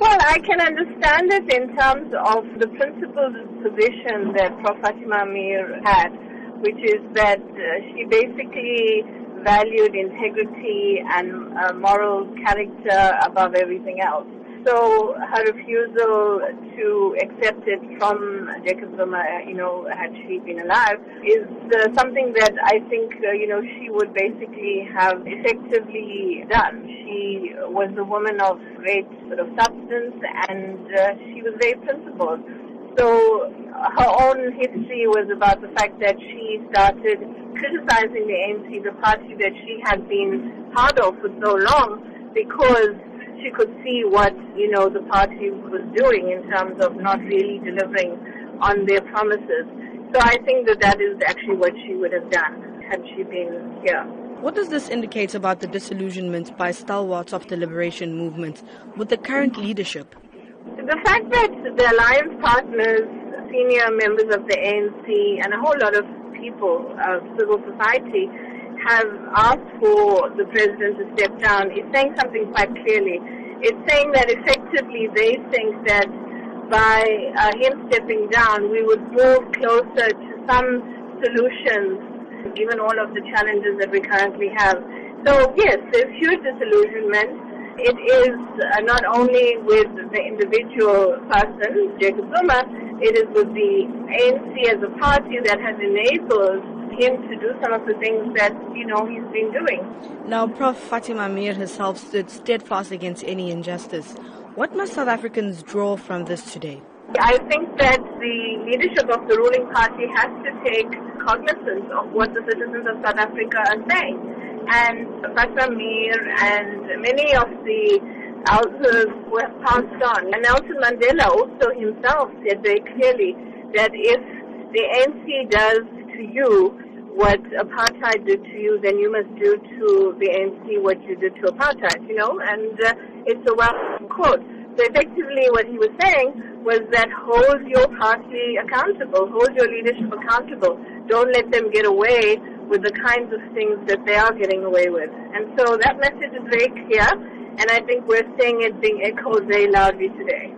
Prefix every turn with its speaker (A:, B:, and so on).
A: Well, I can understand it in terms of the principled position that Prof. Fatima Meer had, which is that uh, she basically valued integrity and uh, moral character above everything else. So her refusal to accept it from Jacob Zuma, you know, had she been alive, is uh, something that I think, uh, you know, she would basically have effectively done. She was a woman of great sort of substance and uh, she was very principled. So her own history was about the fact that she started criticizing the ANC, the party that she had been part of for so long, because she could see what, you know, the party was doing in terms of not really delivering on their promises. So I think that that is actually what she would have done had she been here.
B: What does this indicate about the disillusionment by stalwarts of the liberation movement with the current leadership?
A: The fact that the alliance partners, senior members of the ANC, and a whole lot of people, of civil society, have asked for the president to step down is saying something quite clearly. It's saying that effectively they think that by uh, him stepping down, we would move closer to some solutions, given all of the challenges that we currently have. So yes, there's huge disillusionment. It is uh, not only with the individual person, Jacob Zuma, it is with the ANC as a party that has enabled him to do some of the things that, you know, he's been doing.
B: Now, Prof. Fatima Meer herself stood steadfast against any injustice. What must South Africans draw from this today?
A: I think that the leadership of the ruling party has to take cognizance of what the citizens of South Africa are saying. And Fatima Meer and many of the elders who have passed on, and Nelson Mandela also himself said very clearly that if the ANC does to you what apartheid did to you, then you must do to the ANC what you did to apartheid, you know, and uh, it's a well quote. So effectively what he was saying was that hold your party accountable, hold your leadership accountable. Don't let them get away with the kinds of things that they are getting away with. And so that message is very clear, and I think we're seeing it being echoed very loudly today.